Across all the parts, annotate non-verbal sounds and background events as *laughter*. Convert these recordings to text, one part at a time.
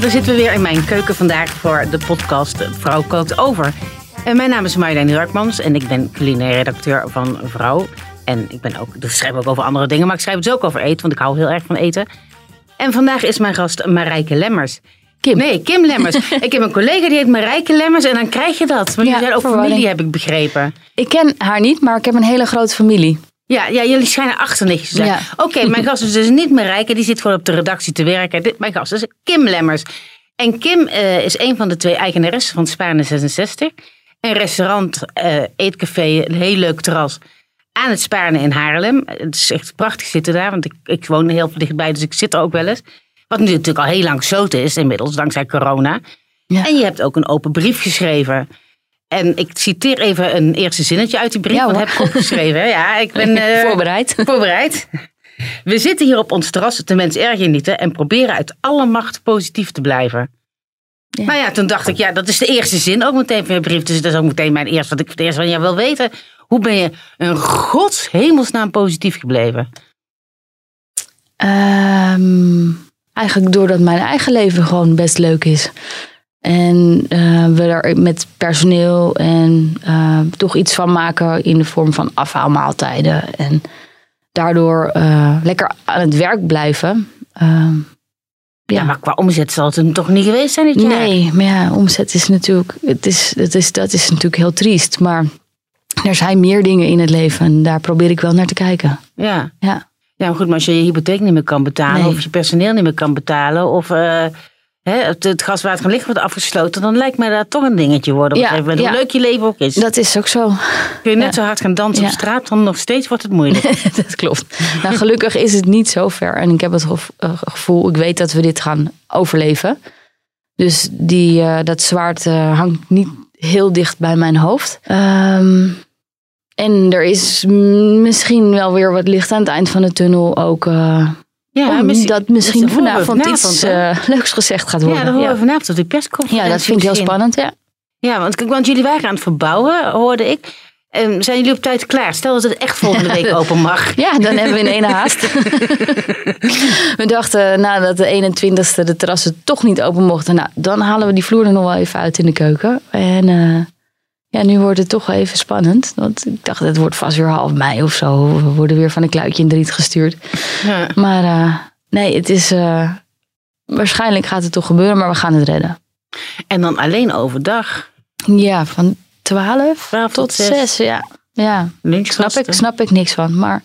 Daar zitten we weer in mijn keuken vandaag voor de podcast Vrouw kookt over. En mijn naam is Marjolein Rukmans en ik ben culinair redacteur van Vrouw. En ik ben ook, dus schrijf ook over andere dingen, maar ik schrijf dus ook over eten, want ik hou heel erg van eten. En vandaag is mijn gast Marijke Lemmers. Kim. Nee, Kim Lemmers. *laughs* ik heb een collega die heet Marijke Lemmers en dan krijg je dat. Want Ja, jullie zijn ook familie, heb ik begrepen. Ik ken haar niet, maar ik heb een hele grote familie. Ja, ja jullie schijnen achternichtjes te zijn. Ja. Oké, mijn gast is dus niet Marijke, die zit gewoon op de redactie te werken. Dit, mijn gast is Kim Lemmers. En Kim eh, is een van de twee eigenaressen van Spaarne 66. Een restaurant, eh, eetcafé, een heel leuk terras aan het Spaarne in Haarlem. Het is echt prachtig zitten daar, want ik, ik woon heel dichtbij, dus ik zit er ook wel eens. Wat nu natuurlijk al heel lang gesloten is inmiddels, dankzij corona. Ja. En je hebt ook een open brief geschreven. En ik citeer even een eerste zinnetje uit die brief, Ja, want heb ik opgeschreven. Ja, ik ben... *laughs* eh, Voorbereid. *laughs* Voorbereid. We zitten hier op ons terras de mensen erg genieten en proberen uit alle macht positief te blijven. Ja. Nou ja, toen dacht ik, ja, dat is de eerste zin ook meteen van je brief. Dus dat is ook meteen mijn eerste, wat ik het eerste van jou wil weten. Hoe ben je een gods hemelsnaam positief gebleven? Ehm, eigenlijk doordat mijn eigen leven gewoon best leuk is. En eh, we er met personeel en eh, toch iets van maken in de vorm van afhaalmaaltijden. En daardoor eh, lekker aan het werk blijven. Ehm, Ja, maar qua omzet zal het hem toch niet geweest zijn dit jaar? Nee, maar ja, omzet is natuurlijk, het is, het is, dat is natuurlijk heel triest. Maar er zijn meer dingen in het leven en daar probeer ik wel naar te kijken. Ja. Ja. Ja, maar goed, maar als je je hypotheek niet meer kan betalen, Nee. of je personeel niet meer kan betalen, of hè, het, het gas, water en licht wordt afgesloten, dan lijkt mij dat toch een dingetje worden. Op Ja, een moment, ja. Hoe leuk je leven ook is. Dat is ook zo. Kun je net ja. zo hard gaan dansen op straat, dan nog steeds wordt het moeilijk. *laughs* dat klopt. Nou, gelukkig is het niet zo ver. En ik heb het eh, gevoel, ik weet dat we dit gaan overleven. Dus die, eh, dat zwaard eh, hangt niet heel dicht bij mijn hoofd. Ehm, en er is misschien wel weer wat licht aan het eind van de tunnel ook. Ja, dat misschien dat we vanavond, iets eh, leuks gezegd gaat worden. ja, dat horen ja. we vanavond op die persconferentie. Ja, dat vind ik heel misschien. spannend. Ja. Ja, want, want jullie waren aan het verbouwen, hoorde ik. Ehm, zijn jullie op tijd klaar? Stel dat het echt volgende week *laughs* open mag. Ja, dan hebben we in ene haast. *laughs* we dachten nadat de 21ste de terrassen toch niet open mochten. Nou, dan halen we die vloer er nog wel even uit in de keuken. En eh, ja, nu wordt het toch even spannend. Want ik dacht, het wordt vast weer half mei of zo. We worden weer van een kluitje in de riet gestuurd. Ja. Maar eh, nee, het is... eh, waarschijnlijk gaat het toch gebeuren, maar we gaan het redden. En dan alleen overdag. Ja, van 12 12 tot 6. Ja, ja. Lunchgasten. Snap ik, snap ik niks van. Maar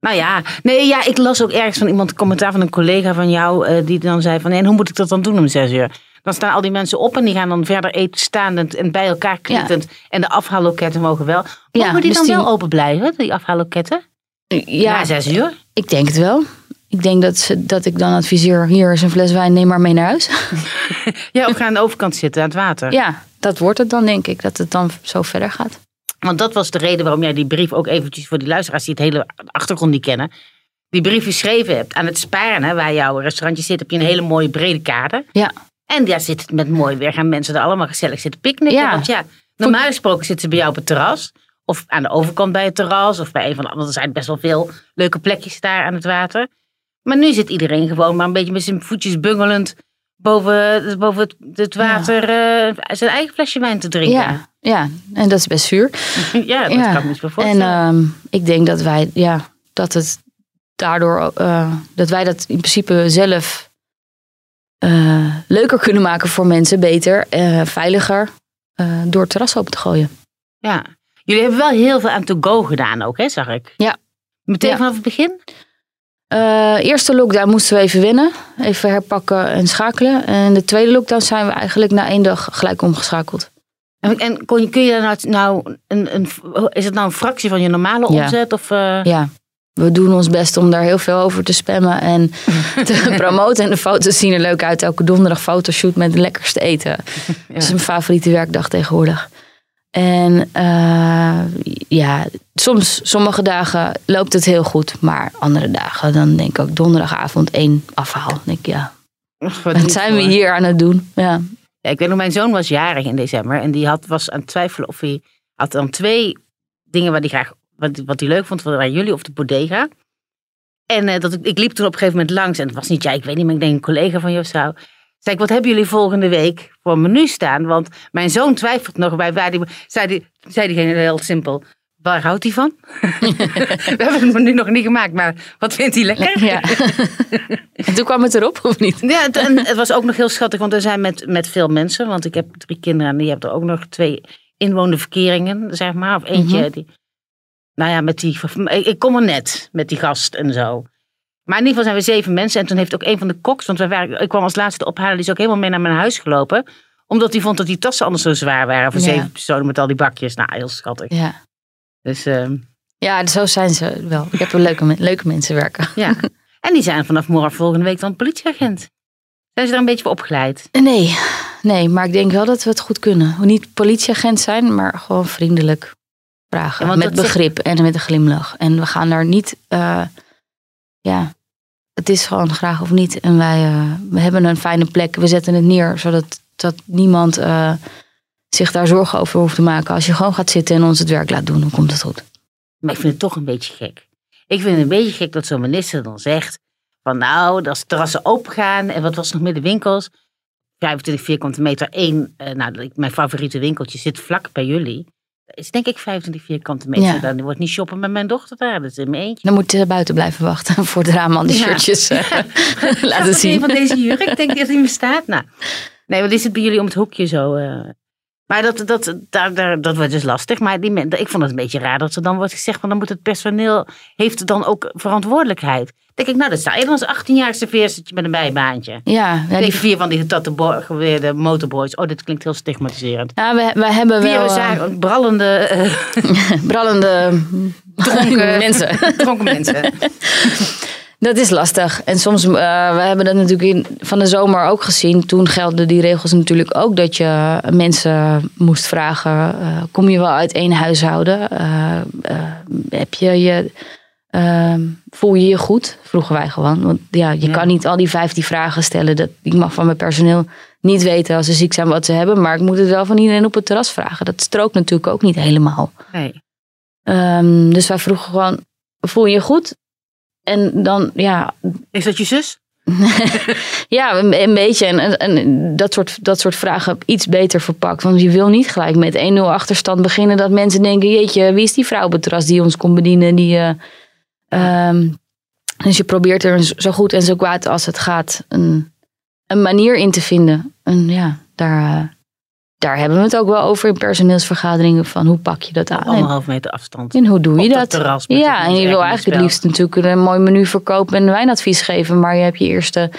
Nou ja, nee, ja, ik las ook ergens van iemand een commentaar van een collega van jou. eh, die dan zei van, en hoe moet ik dat dan doen om zes uur? Dan staan al die mensen op en die gaan dan verder eten staand en bij elkaar knittend. En de afhaalloketten mogen wel. Mogen die dus dan die- wel open blijven, die afhaalloketten? ja, Na zes uur? Ik denk het wel. Ik denk dat, ze, dat ik dan adviseer, hier is een fles wijn, neem maar mee naar huis. *laughs* Ja, of ga aan de overkant zitten, aan het water. Ja, dat wordt het dan denk ik, dat het dan zo verder gaat. Want dat was de reden waarom jij die brief ook eventjes voor die luisteraars die het hele achtergrond niet kennen. Die brief geschreven hebt aan het sparen, hè, waar jouw restaurantje zit, heb je een hele mooie brede kade. Ja, En daar zit het met mooi weer, gaan mensen er allemaal gezellig zitten picknicken. Ja. Want ja, normaal gesproken zitten ze bij jou op het terras. Of aan de overkant bij het terras. Of bij een van de andere. Er zijn best wel veel leuke plekjes daar aan het water. Maar nu zit iedereen gewoon maar een beetje met zijn voetjes bungelend boven, boven het, het water eh, zijn eigen flesje wijn te drinken. ja, ja, en dat is best zuur. *laughs* Ja, dat ja. kan ik me eens En voorstellen. ehm, ik denk dat wij, ja, dat het daardoor, eh, dat wij dat in principe zelf eh, leuker kunnen maken voor mensen, beter, eh, veiliger, eh, door het terras open te gooien. Ja. Jullie hebben wel heel veel aan to-go gedaan ook, hè, zag ik. Ja. Meteen Ja. vanaf het begin? Eerste lockdown moesten we even wennen. Even herpakken en schakelen. En de tweede lockdown zijn we eigenlijk na één dag gelijk omgeschakeld. En, en kon je, kun je daar nou, nou een, een, is het nou een fractie van je normale Ja. omzet? Of, Ja, we doen ons best om daar heel veel over te spammen en *laughs* te promoten. En de foto's zien er leuk uit. Elke donderdag fotoshoot met het lekkerste eten. *laughs* Dat is mijn favoriete werkdag tegenwoordig. En eh, ja, soms, sommige dagen loopt het heel goed. Maar andere dagen, dan denk ik ook donderdagavond één afhaal. Dan denk ik, ja, wat zijn we hier aan het doen? Ja, Ja, ik weet nog, mijn zoon was jarig in december. En die had, was aan het twijfelen of hij had dan twee dingen waar hij graag, wat, wat hij leuk vond. Waren jullie of de bodega. En eh, dat ik, ik liep toen op een gegeven moment langs. En het was niet jij, ik weet niet meer. Ik denk een collega van je of zo. Zei ik, wat hebben jullie volgende week voor menu staan? Want mijn zoon twijfelt nog bij waar die... Zei, die, zei diegene heel simpel. Waar houdt hij van? *laughs* *laughs* We hebben het menu nog niet gemaakt, maar wat vindt hij lekker? ja. *laughs* en toen kwam het erop, of niet? Ja, het, en het was ook nog heel schattig, want we zijn met, met veel mensen. Want ik heb drie kinderen en die hebben er ook nog twee inwonerverkeringen, zeg maar. Of eentje, Mhm. die, nou ja, met die, ik, kom er net met die gast en zo. Maar in ieder geval zijn we zeven mensen. En toen heeft ook een van de koks, want wij waren, ik kwam als laatste ophalen, die is ook helemaal mee naar mijn huis gelopen. Omdat hij vond dat die tassen anders zo zwaar waren voor Ja. zeven personen met al die bakjes. Nou, heel schattig. Ja. Dus ehm, ja, zo zijn ze wel. Ik heb er leuke, leuke mensen werken. ja. *laughs* en die zijn vanaf morgen volgende week dan politieagent. Zijn ze daar een beetje voor opgeleid? Nee, nee, maar ik denk wel dat we het goed kunnen. Niet politieagent zijn, maar gewoon vriendelijk vragen. Ja, met zegt- begrip en met een glimlach. En we gaan daar niet, eh, ja, het is gewoon graag of niet. En wij eh, we hebben een fijne plek. We zetten het neer, zodat dat niemand eh, zich daar zorgen over hoeft te maken. Als je gewoon gaat zitten en ons het werk laat doen, dan komt het goed. Maar ik vind het toch een beetje gek. Ik vind het een beetje gek dat zo'n minister dan zegt: van nou, als de terrassen open gaan en wat was nog met de winkels? 25 vierkante meter, één, nou, mijn favoriete winkeltje zit vlak bij jullie. Dat is denk ik 25 vierkante meter. Ja. Dan wordt niet shoppen met mijn dochter daar, dat is in mijn eentje. Dan moet je buiten blijven wachten *laughs* voor het raam al die Ja. shirtjes eh, *laughs* Zag *laughs* laten zien. een van deze jurk, ik denk dat die bestaat. Nou, nee, want die zit bij jullie om het hoekje zo. eh. Maar dat, dat, daar, daar, dat wordt dus lastig. Maar die, ik vond het een beetje raar dat er dan wordt gezegd: van dan moet het personeel, heeft dan ook verantwoordelijkheid. Dan denk ik, nou, dat sta je dan als 18-jarig serveerstertje met een bijbaantje. Ja, ja, Die vier van die getatoeëerde motorboys. Oh, dit klinkt heel stigmatiserend. ja we, we hebben Vier wel eh, zagen brallende, eh, *laughs* brallende dronken *laughs* mensen. dronken mensen. *laughs* Dat is lastig. En soms, eh, we hebben dat natuurlijk in, van de zomer ook gezien. Toen gelden die regels natuurlijk ook dat je mensen moest vragen: eh, kom je wel uit één huishouden? Eh, heb je je. eh, voel je je goed? Vroegen wij gewoon. Want ja, je Ja. kan niet al die vijftien vragen stellen. Dat, ik mag van mijn personeel niet weten als ze ziek zijn wat ze hebben. Maar ik moet het wel van iedereen op het terras vragen. Dat strookt natuurlijk ook niet helemaal. Nee. Ehm, dus wij vroegen gewoon: voel je je goed? En dan, ja, Is dat je zus? *laughs* ja, een, een beetje. En, en, dat, soort, dat soort vragen iets beter verpakt. Want je wil niet gelijk met 1-0 achterstand beginnen. Dat mensen denken, jeetje, wie is die vrouw terras die ons kon bedienen? Die, ehm, dus je probeert er zo goed en zo kwaad als het gaat een, een manier in te vinden. En ja, daar, eh, daar hebben we het ook wel over in personeelsvergaderingen. Van hoe pak je dat aan? Anderhalf meter afstand. en hoe doe je Op dat dat? terras met Ja, en je wil eigenlijk het liefst natuurlijk een mooi menu verkopen en een wijnadvies geven. Maar je hebt je eerste,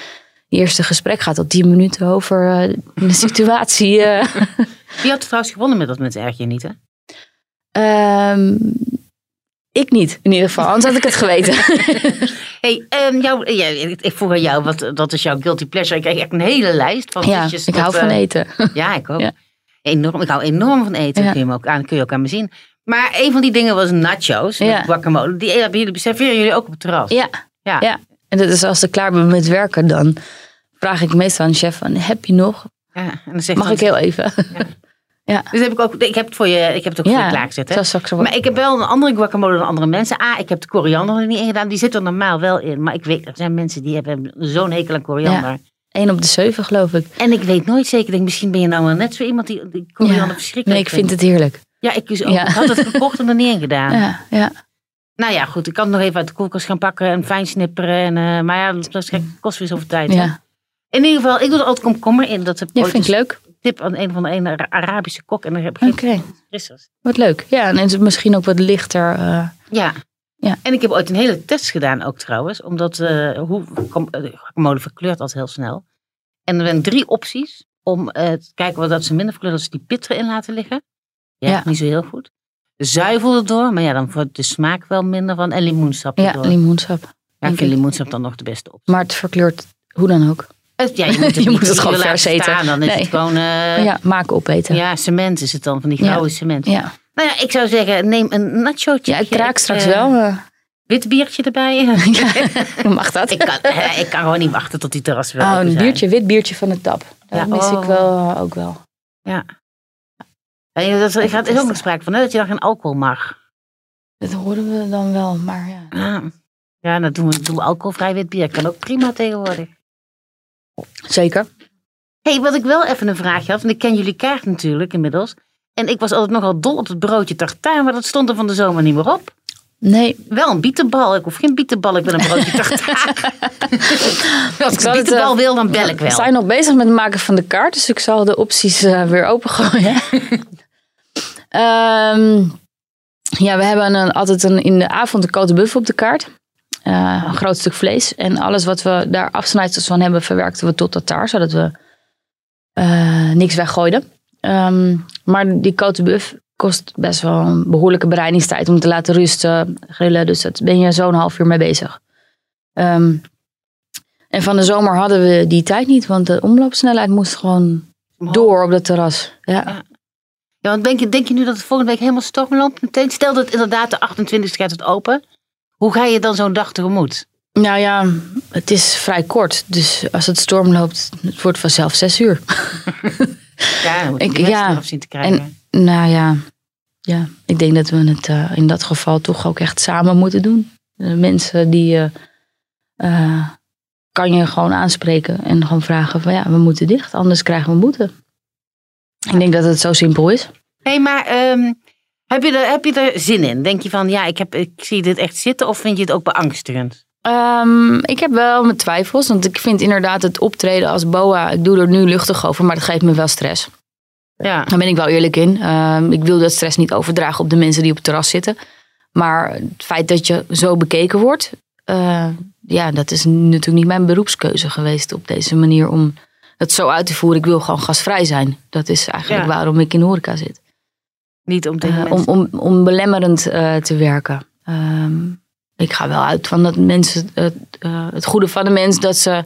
je eerste gesprek gaat al tien minuten over eh, de situatie. eh. *laughs* Wie had trouwens gewonnen met dat met ergje niet, hè? Ehm, ik niet, in ieder geval. Anders had ik het geweten. *laughs* Hey, ehm, jou, ja, ik vroeg aan jou, wat, dat is jouw guilty pleasure. Ik kreeg echt een hele lijst van ja, ik hou van eh, eten. Ja, ik ook. Ja. Enorm, ik hou enorm van eten. Ja. Kun, je ook aan, kun je ook aan me zien. Maar een van die dingen was nachos Ja. met guacamole. Die hebben jullie, serveren jullie ook op het terras? Ja, Ja. ja. En dat is als ik klaar ben met werken, dan vraag ik meestal aan de chef van, heb je nog? Ja, En dan zegt Mag ik heel even? *laughs* Dus heb ik, ook, ik heb het voor je, ik heb het ook voor je klaargezet. Hè? Straks. Maar ik heb wel een andere guacamole dan andere mensen. Ah, ik heb de koriander er niet in gedaan. Die zit er normaal wel in. Maar ik weet, er zijn mensen die hebben zo'n hekel aan koriander. Eén op de zeven, geloof ik. En ik weet nooit zeker, denk, misschien ben je nou wel net zo iemand die, die koriander verschrikkelijk Nee, ik vind het heerlijk. Ja, ik dus ook. Ja. Ik had het gekocht en er niet in gedaan. Ja, ja. Nou ja, goed. Ik kan het nog even uit de koelkast gaan pakken en fijn snipperen. En, eh, maar ja, dat kost weer zoveel tijd. ja. In ieder geval, ik doe er altijd komkommer in. Dat heb ik ja vind ik leuk. tip aan een van de ene Ara- Arabische kok. En dan heb ik frissers. wat leuk. Ja, en is het misschien ook wat lichter. eh, Ja. Ja. En ik heb ooit een hele test gedaan ook trouwens. Omdat, eh hoe, kom, eh, guacamole verkleurt altijd heel snel. En er zijn drie opties. om eh, te kijken wat dat ze minder verkleuren als ze die pit erin laten liggen. Ja, Ja. niet zo heel goed. Zuivel erdoor, maar ja, dan wordt de smaak wel minder van. En limoensap Ja, erdoor. limoensap. ja, ik vind limoensap dan nog de beste optie. Maar het verkleurt hoe dan ook. Ja, je *laughs* moet het, Je moet het gewoon vers eten. staan, Dan is Nee. het gewoon, ja, maken opeten. ja, cement is het dan, van die Ja. gouden cement. Ja. Nou ja, ik zou zeggen, neem een nachootje. Ja, ik kraak straks eh, wel. eh. Wit biertje erbij. *laughs* *laughs* mag dat? ik, kan, eh, ik kan gewoon niet wachten tot die terras weer Oh, een zijn. biertje, wit biertje van de tap. Dat Ja, mis oh. ik wel eh, ook wel. En dat, er gaat er is ook nog sprake van, hè, dat je dan geen alcohol mag. Dat horen we dan wel, maar ja. Ja, ja dan doen we, doen we alcoholvrij wit bier. Kan ook prima tegenwoordig. Zeker. hey, wat ik wel even een vraagje had, want ik ken jullie kaart natuurlijk inmiddels. En ik was altijd nogal dol op het broodje tartaar, maar dat stond er van de zomer niet meer op. Nee, Wel een bietenbal. Ik hoef geen bietenbal, ik wil een broodje *laughs* tartaar. Als ik een bietenbal eh, wil, dan bel ik we wel. zijn nog bezig met het maken van de kaart, dus ik zal de opties eh, weer opengooien. *laughs* Ehm ja, we hebben een, altijd een, in de avond een kote buff op de kaart. Eh, een groot stuk vlees. En alles wat we daar afsnijdsels van hebben, verwerkten we tot tartaar, zodat we niks weggooiden. Ehm, maar die kote buff kost best wel een behoorlijke bereidingstijd om te laten rusten, grillen. Dus daar ben je zo'n half uur mee bezig. Ehm, en van de zomer hadden we die tijd niet, want de omloopsnelheid moest gewoon door op het terras. Ja. Ja, want denk je, denk je nu dat het volgende week helemaal storm loopt meteen? Stel dat inderdaad de 28e gaat het open. Hoe ga je dan zo'n dag tegemoet? Nou ja, het is vrij kort. Dus als het storm loopt, het wordt vanzelf zes uur. *laughs* Ja, moet Ik- ja, zien te krijgen. Nou ja, ja ik denk dat we het eh, in dat geval toch ook echt samen moeten doen. De mensen die eh, kan je gewoon aanspreken en gewoon vragen van ja, we moeten dicht, anders krijgen we boete. Ik denk dat het zo simpel is. hey, maar ehm, heb, je er, heb je er zin in? Denk je van, ja, ik, heb, ik zie dit echt zitten of vind je het ook beangstigend? Ehm, ik heb wel mijn twijfels, want ik vind inderdaad het optreden als boa, ik doe er nu luchtig over, maar dat geeft me wel stress. Ja, Daar ben ik wel eerlijk in. Ehm, ik wil dat stress niet overdragen op de mensen die op het terras zitten. Maar het feit dat je zo bekeken wordt, eh, ja, dat is natuurlijk niet mijn beroepskeuze geweest op deze manier om het zo uit te voeren. Ik wil gewoon gasvrij zijn. Dat is eigenlijk Ja. waarom ik in horeca zit. niet om Eh, om, om, om belemmerend eh, te werken. Ehm, ik ga wel uit van dat mensen, het, eh, het goede van de mens, dat ze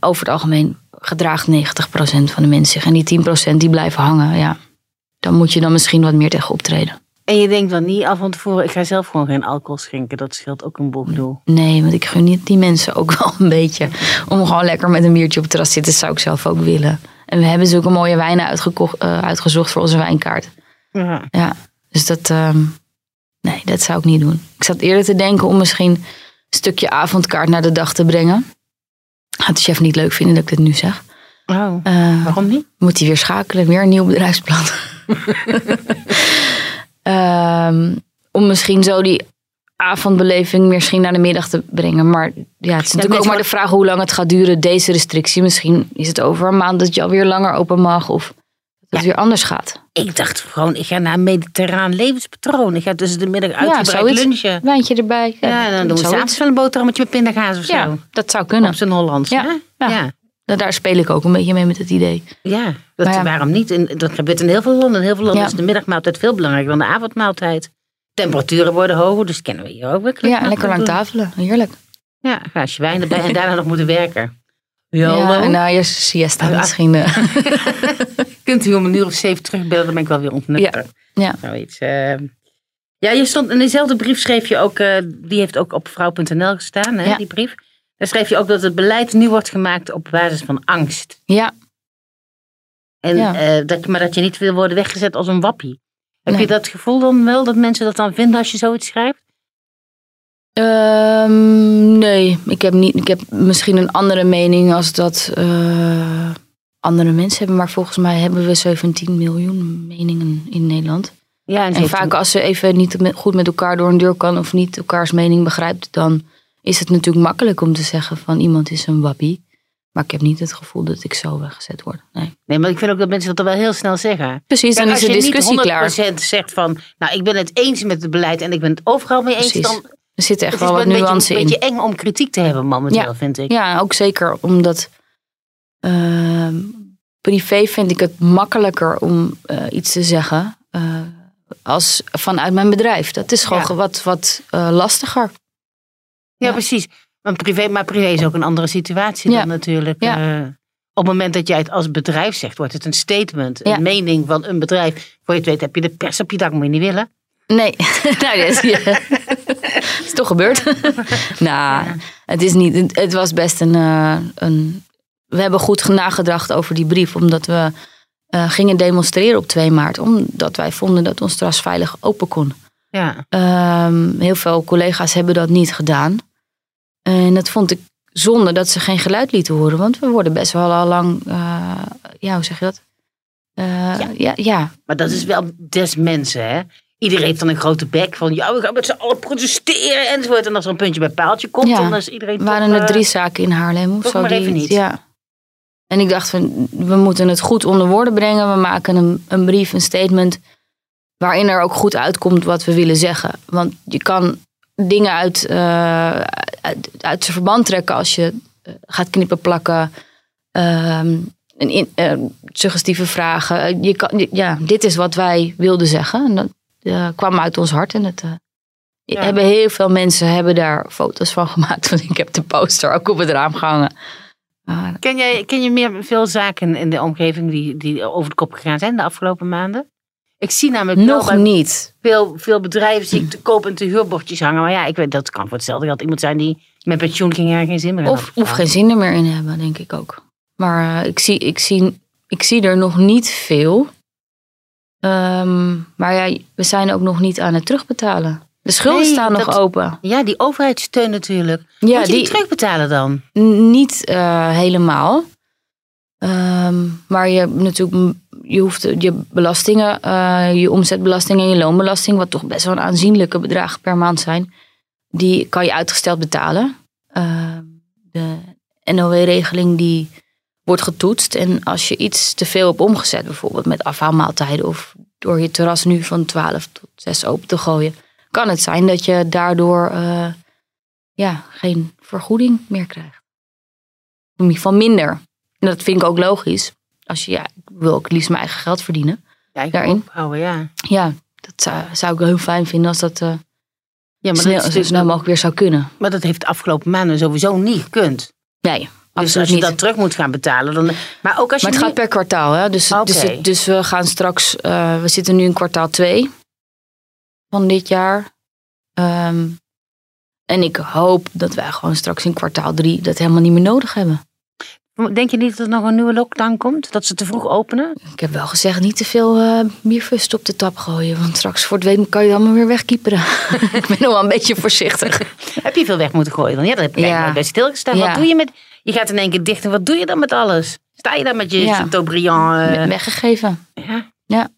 over het algemeen gedraagt 90% van de mensen zich. En die 10% die blijven hangen, ja. Dan moet je dan misschien wat meer tegen optreden. En je denkt dan niet af van tevoren, ik ga zelf gewoon geen alcohol schenken. Dat scheelt ook een boel. Nee, want ik gun niet die mensen ook wel een beetje. Om gewoon lekker met een biertje op het terras te zitten, zou ik zelf ook willen. En we hebben zulke mooie wijnen uitgekocht, eh, uitgezocht voor onze wijnkaart. Ja. Ja, dus dat, ehm, nee, dat zou ik niet doen. Ik zat eerder te denken om misschien een stukje avondkaart naar de dag te brengen. Gaat de chef niet leuk vinden dat ik dit nu zeg. Oh, Eh, waarom niet? moet hij weer schakelen, weer een nieuw bedrijfsplan. *laughs* Ehm, om misschien zo die avondbeleving misschien naar de middag te brengen. Maar ja, het is natuurlijk ook maar de vraag hoe lang het gaat duren, deze restrictie. Misschien is het over een maand dat je alweer langer open mag of dat het Ja. weer anders gaat. Ik dacht gewoon, ik ga naar een mediterraan levenspatroon. Ik ga tussen de middag uitgebreid zoiets. lunchen. Wijntje erbij. Ja, en dan doen we zoiets. s'avonds wel een boterhammetje met pindakaas of zo. Ja, dat zou kunnen. Op zijn Hollands. Ja, ja. ja. Nou, Daar speel ik ook een beetje mee met het idee. Ja, dat, ja. waarom niet? En dat gebeurt in heel veel landen. In heel veel landen Ja. is de middagmaaltijd veel belangrijker dan de avondmaaltijd. Temperaturen worden hoger, dus kennen we hier ook wel. Ja, lekker lang tafelen. Heerlijk. Ja, een glaasje wijn erbij en daarna nog moeten werken. Ja, Ja, nou, je siesta Ja. misschien. eh. *laughs* Kunt u om een uur of zeven terugbellen, dan ben ik wel weer ontnuchterd. Ja. Zoiets. eh. Ja, je stond in dezelfde brief schreef je ook, eh, die heeft ook op vrouw.nl gestaan, hè, Ja. die brief. Daar schreef je ook dat het beleid nu wordt gemaakt op basis van angst. ja, En, Ja. eh, dat, maar dat je niet wil worden weggezet als een wappie. Heb Nee. je dat gevoel dan wel, dat mensen dat dan vinden als je zoiets schrijft? Ehm, nee, ik heb, niet, ik heb misschien een andere mening als dat eh, andere mensen hebben. Maar volgens mij hebben we 17 miljoen meningen in Nederland. Ja, En vaak als ze even niet goed met elkaar door een deur kan of niet elkaars mening begrijpt, dan is het natuurlijk makkelijk om te zeggen van iemand is een wappie. Maar ik heb niet het gevoel dat ik zo weggezet word. Nee. Nee, maar ik vind ook dat mensen dat wel heel snel zeggen. Precies, dan is de discussie als je klaar. niet 100% zegt van, nou ik ben het eens met het beleid en ik ben het overal mee eens, Precies. dan Er zit echt het wel is wat een beetje, nuance een in. beetje eng om kritiek te hebben momenteel, vind ik. Ja, ook zeker omdat ehm, privé vind ik het makkelijker om eh, iets te zeggen eh, als vanuit mijn bedrijf. Dat is gewoon Ja. wat, wat eh, lastiger. Ja, Ja. precies. Maar privé, maar privé is ook een andere situatie dan natuurlijk. Op het moment dat jij het als bedrijf zegt, wordt het een statement. Een mening van een bedrijf. Voor je het weet heb je de pers op je dak, moet je niet willen. Nee, *laughs* nou, dat is, ja. Toch gebeurd. *laughs* nou, het, is niet, het- was best een, eh, een... We hebben goed nagedacht over die brief, omdat we eh, gingen demonstreren op 2 maart. Omdat wij vonden dat ons terras veilig open kon. Ja. Ehm, heel veel collega's hebben dat niet gedaan. En dat vond ik zonde dat ze geen geluid lieten horen. Want we worden best wel al lang, eh, ja, hoe zeg je dat? Ja. ja, ja, Maar dat is wel des mensen, hè? Iedereen heeft dan een grote bek van, ja, we gaan met z'n allen protesteren enzovoort. En als er een puntje bij paaltje komt, Ja. dan is iedereen Er waren toch, er eh, drie zaken in Haarlem of zo. maar die- even niet. Ja. En ik dacht van, we moeten het goed onder woorden brengen. We maken een, een brief, een statement, waarin er ook goed uitkomt wat we willen zeggen. Want je kan dingen uit, eh, uit, uit zijn verband trekken als je eh, gaat knippen, plakken. ehm, in, eh, suggestieve vragen. Eh, Je kan, ja, dit is wat wij wilden zeggen. En dat eh, kwam uit ons hart. En het, eh, Ja. hebben heel veel mensen hebben daar foto's van *laughs* gemaakt. Want ik heb de poster ook op het raam gehangen. Ken, jij, ken je meer veel zaken in de omgeving die, die over de kop gegaan zijn de afgelopen maanden? Ik zie namelijk nog niet. veel, veel bedrijven zie ik te koop en te huurbordjes hangen. Maar ja, ik weet, dat kan voor hetzelfde geld iemand zijn die met pensioen ging er geen zin meer in Of, of geen zin er meer in hebben, denk ik ook. Maar eh, ik, zie, ik, zie, ik zie er nog niet veel. Ehm, maar ja, we zijn ook nog niet aan het terugbetalen. De schulden Nee, staan nog dat- open. Ja, die overheidssteun natuurlijk. Ja, Moet je die die terugbetalen dan? niet eh, helemaal. Ehm, maar je natuurlijk je hoeft je belastingen, eh, je omzetbelasting en je loonbelasting, wat toch best wel een aanzienlijke bedragen per maand zijn, die kan je uitgesteld betalen. Ehm, de NOW-regeling die wordt getoetst en als je iets te veel hebt omgezet, bijvoorbeeld met afhaalmaaltijden of door je terras nu van 12 tot 6 open te gooien, kan het zijn dat je daardoor eh, ja, geen vergoeding meer krijgt. In ieder geval minder. En dat vind ik ook logisch. Als je, ja, ik wil ook liefst mijn eigen geld verdienen. Ja, ik Daarin? ophouden, ja. Ja, dat zou, zou ik wel heel fijn vinden als dat eh, Ja, maar, snel, dat is zo dus- snel mogelijk weer zou kunnen. maar dat heeft de afgelopen maanden sowieso niet gekund. Nee, Dus als je niet. dat terug moet gaan betalen, dan. Maar ook als je. Maar het nu- gaat per kwartaal. Hè? Dus, dus, dus we gaan straks, eh, we zitten nu in kwartaal 2 van dit jaar. Ehm, en ik hoop dat wij gewoon straks in kwartaal 3 dat helemaal niet meer nodig hebben. Denk je niet dat er nog een nieuwe lockdown komt? Dat ze te vroeg openen? Ik heb wel gezegd niet te veel eh bierfust op de tap gooien. Want straks voor het weten kan je allemaal weer wegkieperen. *laughs* ik ben nog wel een beetje voorzichtig. Heb je veel weg moeten gooien dan? Ja, dat heb ik Ja. bij stilgestaan. Ja. Wat doe je met. Je gaat in één keer dicht en wat doe je dan met alles? Sta je dan met je Ja. Chateaubriand eh, Weggegeven, ja,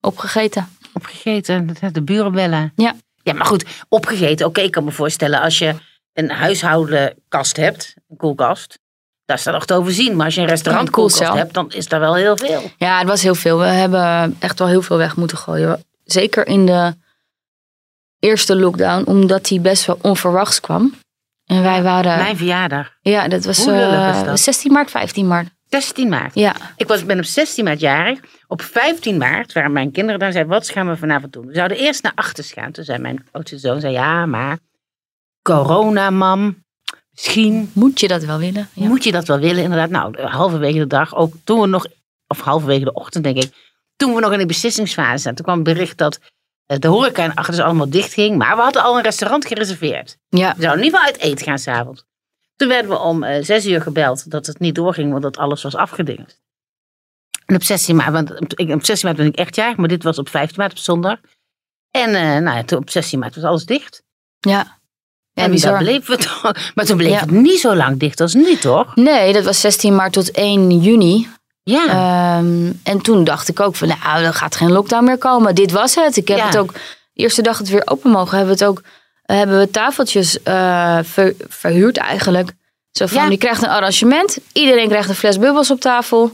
opgegeten. opgegeten? De buren bellen. Ja. Ja, maar goed, opgegeten. Oké, ik kan me voorstellen als je een huishoudenkast hebt, een koelkast. Daar staat nog te overzien. Maar als je een restaurantkoelkast koelcel. hebt, dan is daar wel heel veel. Ja, het was heel veel. We hebben echt wel heel veel weg moeten gooien. Zeker in de eerste lockdown, omdat die best wel onverwachts kwam. En wij waren. Mijn verjaardag. Ja, dat was eh, dat? 16 maart, 15 maart. 16 maart. Ja, Ik was, ben op 16 maart jarig. Op 15 maart waren mijn kinderen daar. Zeiden, wat gaan we vanavond doen? We zouden eerst naar achter gaan. Toen zei mijn oudste zoon, zei, ja, maar corona, mam. Misschien moet je dat wel willen? Ja. moet je dat wel willen, inderdaad. Nou, halverwege de dag, ook toen we nog, of halverwege de ochtend denk ik, toen we nog in de beslissingsfase zaten, toen kwam het bericht dat de horeca en achter dus allemaal dicht ging. Maar we hadden al een restaurant gereserveerd. ja. We zouden in ieder geval uit eten gaan s'avonds. Toen werden we om eh, zes uur gebeld dat het niet doorging, want dat alles was afgedingd. En op 16 maart, want ik, op 16 maart ben ik echt jarig, maar dit was op 15 maart op zondag. En eh, nou ja, toen op 16 maart was alles dicht. ja. Ja, en bizar. dat bleef het toch. *laughs* Maar toen bleef Ja. het niet zo lang dicht als nu, toch? Nee, dat was 16 maart tot 1 juni. Ja. Ehm, en toen dacht ik ook van, nou, er gaat geen lockdown meer komen. Dit was het. Ik heb Ja. het ook, de eerste dag we weer open mogen, hebben we het ook, hebben we tafeltjes eh, ver- verhuurd eigenlijk. Zo van, Ja. je krijgt een arrangement, iedereen krijgt een fles bubbels op tafel.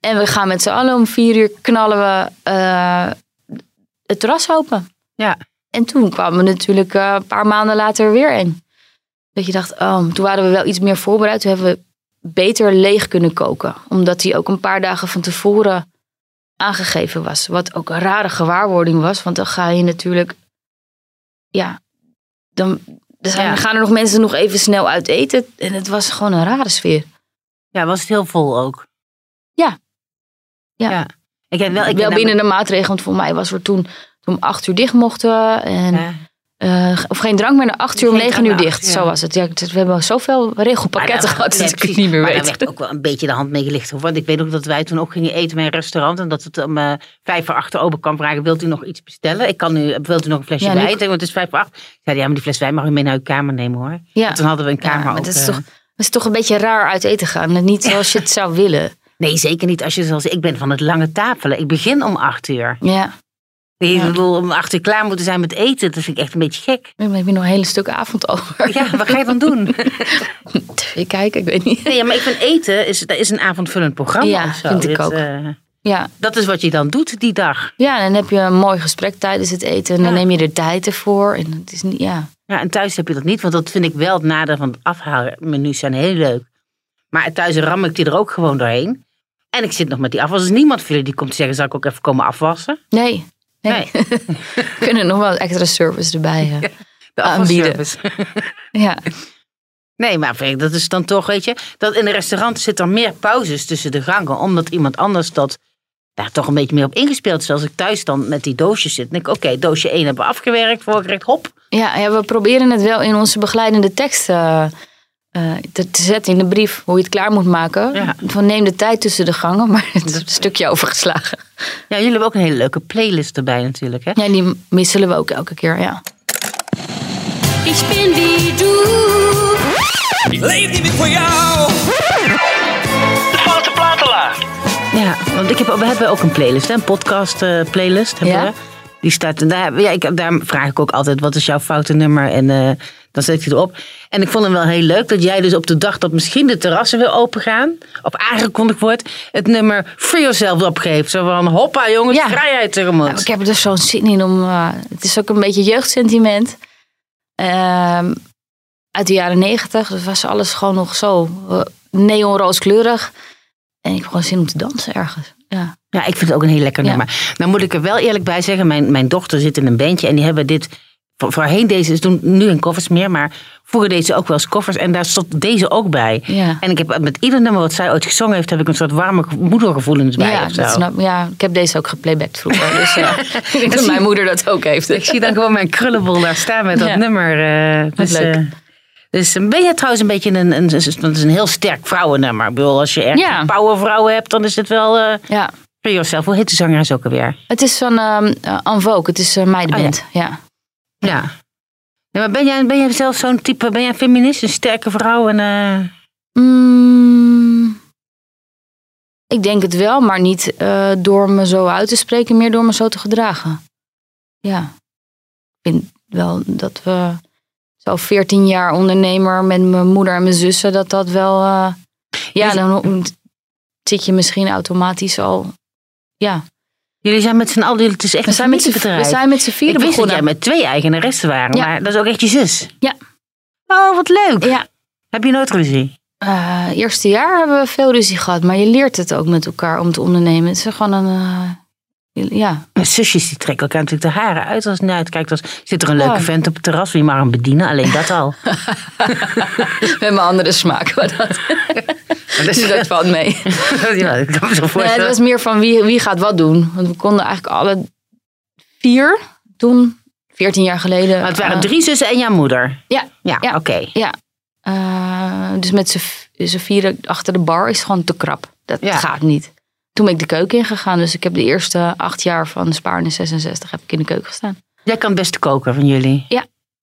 En we gaan met z'n allen om vier uur knallen we eh, het terras open. Ja. En toen kwamen we natuurlijk eh, een paar maanden later weer in. Dat je dacht, oh, toen waren we wel iets meer voorbereid. Toen hebben we beter leeg kunnen koken. Omdat die ook een paar dagen van tevoren aangegeven was. Wat ook een rare gewaarwording was. Want dan ga je natuurlijk... Ja, dan, dan Ja. gaan er nog mensen nog even snel uit eten. En het was gewoon een rare sfeer. Ja, was het heel vol ook? Ja. Ja. Ik heb wel, ik wel binnen de maatregelen. Want voor mij was er toen, toen om acht uur dicht mochten. En, namelijk- eh, of geen drank meer na acht uur om negen uur dicht. Zo was het. Ja, het- we hebben zoveel regelpakketten gehad dat ik het niet meer maar weet. daar werd ook wel een beetje de hand mee gelicht. hoor. Want ik weet ook dat wij toen ook gingen eten bij een restaurant. En dat het om eh, vijf voor acht open kwam vragen. Wilt u nog iets bestellen? Ik kan nu, wilt u nog een flesje Ja, wijn? Want het is vijf voor acht. Ik zei, ja, maar die fles wijn mag u mee naar uw kamer nemen hoor. Ja. Want toen hadden we een Ja, kamer maar ook. dat is, eh, toch, dat is toch een beetje raar uit eten gaan. En Niet zoals je het zou willen. Nee, zeker niet als je zoals ik ben van het lange tafelen. Ik begin om acht uur. Ja, Ik Ja. bedoel, om acht uur klaar moeten zijn met eten. Dat vind ik echt een beetje gek. dan heb je nog een hele stuk avond over. Ja, wat ga je dan doen? *laughs* TV kijken, ik weet niet. Nee, ja, maar ik vind eten is, dat is een avondvullend programma. Ja, of zo. vind ik Dit, ook. eh, Ja. dat is wat je dan doet die dag. ja, en dan heb je een mooi gesprek tijdens het eten. En dan neem je er tijd ervoor. En het is niet, ja. Ja, en thuis heb je dat niet, want dat vind ik wel het nadeel van het afhaalmenus zijn heel leuk. Maar thuis ram ik die er ook gewoon doorheen. En ik zit nog met die afwas. Dus niemand van jullie die komt zeggen, zal ik ook even komen afwassen? Nee. Nee. We *laughs* kunnen nog wel extra service erbij eh, De Aanbieden. *laughs* Ja. Nee, maar dat is dan toch, weet je, dat in een restaurant zit er meer pauzes tussen de gangen, omdat iemand anders dat daar toch een beetje meer op ingespeeld is. Als ik thuis dan met die doosjes zit, denk ik, oké, doosje 1 hebben we afgewerkt, voorgerecht, hop. Ja, ja, we proberen het wel in onze begeleidende tekst eh, eh, te, te zetten in de brief. Hoe je het klaar moet maken. Ja. Van neem de tijd tussen de gangen. Maar het is een stukje overgeslagen. Ja, jullie hebben ook een hele leuke playlist erbij natuurlijk, hè? Ja, die wisselen we ook elke keer, ja. Ich bin wie du. Ik leef niet meer voor jou. De foute platenlaar. Ja, want ik heb, we hebben ook een playlist, hè? een podcast eh, playlist. Hebben Ja? we. Die staat, en daar, ja, ik, daar vraag ik ook altijd, wat is jouw foute nummer? En eh, dan zet die erop. En ik vond hem wel heel leuk dat jij dus op de dag dat misschien de terrassen weer open gaan, of aangekondigd wordt, het nummer Free Yourself opgeeft. Zo van, hoppa jongens, Ja. vrijheid tegemoet. Nou, ik heb er dus zo'n zin in om. eh, het is ook een beetje jeugdsentiment. Ehm, uit de jaren negentig. Dus was alles gewoon nog zo uh, neonrooskleurig. En ik heb gewoon zin om te dansen ergens. Ja. Ja, ik vind het ook een heel lekker Ja. nummer. Nou moet ik er wel eerlijk bij zeggen, mijn, mijn dochter zit in een bandje en die hebben dit, voorheen deze, ze doen nu in koffers meer, maar vroeger deed ze ook wel eens koffers en daar stond deze ook bij. Ja. En ik heb met ieder nummer wat zij ooit gezongen heeft, heb ik een soort warme moedergevoelens bij. Ja, dat snap, ja, ik heb deze ook geplaybacked vroeger. *laughs* Dus ja, ik denk dat zie- mijn moeder dat ook heeft. Ik zie dan gewoon mijn krullenbol daar staan met dat Ja. nummer. eh, dus, leuk. eh, dus ben je trouwens een beetje een, een, is een heel sterk vrouwennummer. Ik bedoel, als je echt Ja. een powervrouw hebt, dan is het wel eh Ja, voor jezelf. Hoe heet de zangeres ook alweer? het is van ehm uh, Anvoke. Het is een ja. Ja. Ja maar ben jij, ben jij zelf zo'n type, ben jij feminist, een sterke vrouw? En, eh, Mm, ik denk het wel, maar niet eh, door me zo uit te spreken, meer door me zo te gedragen. Ja. Ik vind wel dat we zo 14 jaar ondernemer met mijn moeder en mijn zussen, dat dat wel. eh, ja, Dus- dan zit je misschien automatisch al. Ja, jullie zijn met z'n allen, het is echt we een zijn met z'n we zijn met z'n Ik vieren wist dat begonnen. jij met twee eigenaressen waren, Ja. maar dat is ook echt je zus. Ja. Oh, wat leuk. Ja. Heb je nooit ruzie? Eh, eerste jaar hebben we veel ruzie gehad, maar je leert het ook met elkaar om te ondernemen. Het is gewoon een. eh, ja, Mijn zusjes die trekken elkaar natuurlijk de haren uit als het uitkijkt. Als zit er een leuke Ja. vent op het terras, wie mag hem bedienen? Alleen dat al. *laughs* we hebben andere smaak. Maar dat, dus *laughs* dat *laughs* valt mee. ja, ik kan me zo Nee, voorstellen. het was meer van wie, wie gaat wat doen. Want we konden eigenlijk alle vier toen, 14 jaar geleden. Maar het waren eh, drie zussen en jouw moeder. Ja, Ja, Ja. oké. ja. Eh, dus met z'n vieren achter de bar is gewoon te krap. Dat Ja. gaat niet. Toen ben ik de keuken ingegaan. Dus ik heb de eerste acht jaar van Spaarne 66 heb ik in de keuken gestaan. Jij kan het beste koken van jullie.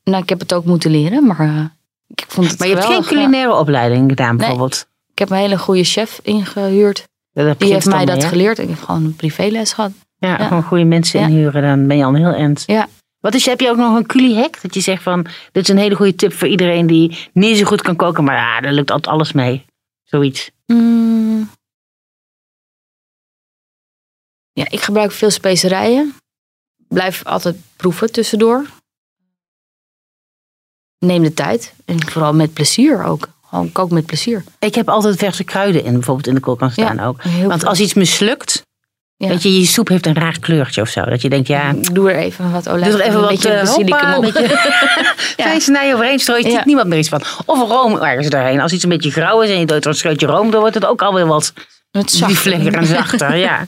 Nou, ik heb het ook moeten leren, maar eh, ik vond het Maar je hebt geen ja. culinaire opleiding gedaan bijvoorbeeld. Ik heb een hele goede chef ingehuurd. Dat Die heeft mij dat geleerd. Ik heb gewoon een privéles gehad. Ja, Ja. gewoon goede mensen Ja. inhuren, dan ben je al een heel eind. Ja. Wat is, heb je ook nog een culiehack? Dat je zegt van, dit is een hele goede tip voor iedereen die niet zo goed kan koken, maar ja, daar lukt altijd alles mee. Zoiets. Mm. Ja, ik gebruik veel specerijen. Blijf altijd proeven tussendoor. Neem de tijd. En vooral met plezier ook. gewoon kook met plezier. Ik heb altijd verse kruiden in, bijvoorbeeld in de koelkast staan Ja, ook. Want als iets mislukt, Ja. weet je, je soep heeft een raar kleurtje of zo. Dat je denkt, ja, Doe er even wat olijf. doe er even een wat beetje eh, basilicum op. beetje *laughs* *laughs* vijsnij overheen, strooi Ja. ziet niemand meer iets van. Of een room ergens doorheen. Als iets een beetje grauw is en je doet er een scheutje room, dan wordt het ook alweer wat Het zacht. lieflijker en zachter. ja.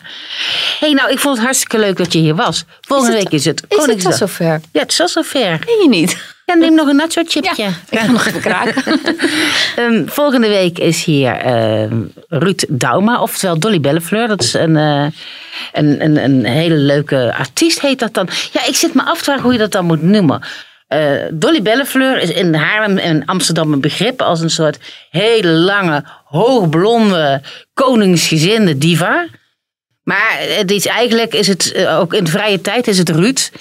hey, nou, ik vond het hartstikke leuk dat je hier was. Volgende Is het- week is het Is het al Koningsdag. zover? Ja, het is al zover. Ken je niet? Ja, neem nog een nacho chipje. Ik ga nog even kraken. *laughs* Ehm, volgende week is hier ehm, Ruud Dauma, oftewel Dolly Bellefleur. Dat is een, eh, een, een, een hele leuke artiest, heet dat dan. Ja, ik zit me af te vragen hoe je dat dan moet noemen. Eh, Dolly Bellefleur is in Haarlem en Amsterdam een begrip als een soort hele lange, hoogblonde, koningsgezinde diva. Maar het is eigenlijk, is het, eh, ook in de vrije tijd is het Ruud.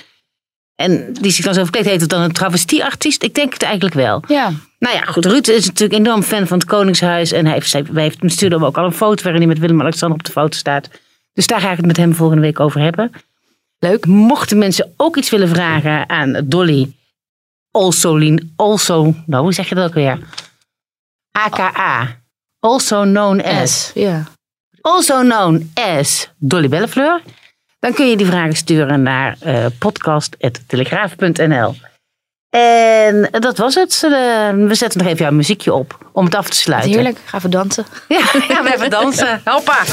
En die zich dan zo verkleedt, heet het dan een travestieartiest? Ik denk het eigenlijk wel. Ja. Nou ja, goed. Ruud is natuurlijk enorm fan van het Koningshuis. En hij heeft, hij heeft, hij stuurde hem ook al een foto waarin hij met Willem-Alexander op de foto staat. Dus daar ga ik het met hem volgende week over hebben. Leuk. Mochten mensen ook iets willen vragen aan Dolly. Also, also nou hoe zeg je dat ook weer? AKA. Also known as. Ja. Also known as Dolly Bellefleur. Dan kun je die vragen sturen naar eh podcast.telegraaf.nl. En dat was het. Eh, we zetten nog even jouw muziekje op om het af te sluiten. Heerlijk. Ga even dansen. Ja, gaan we even dansen. *laughs* Hoppa.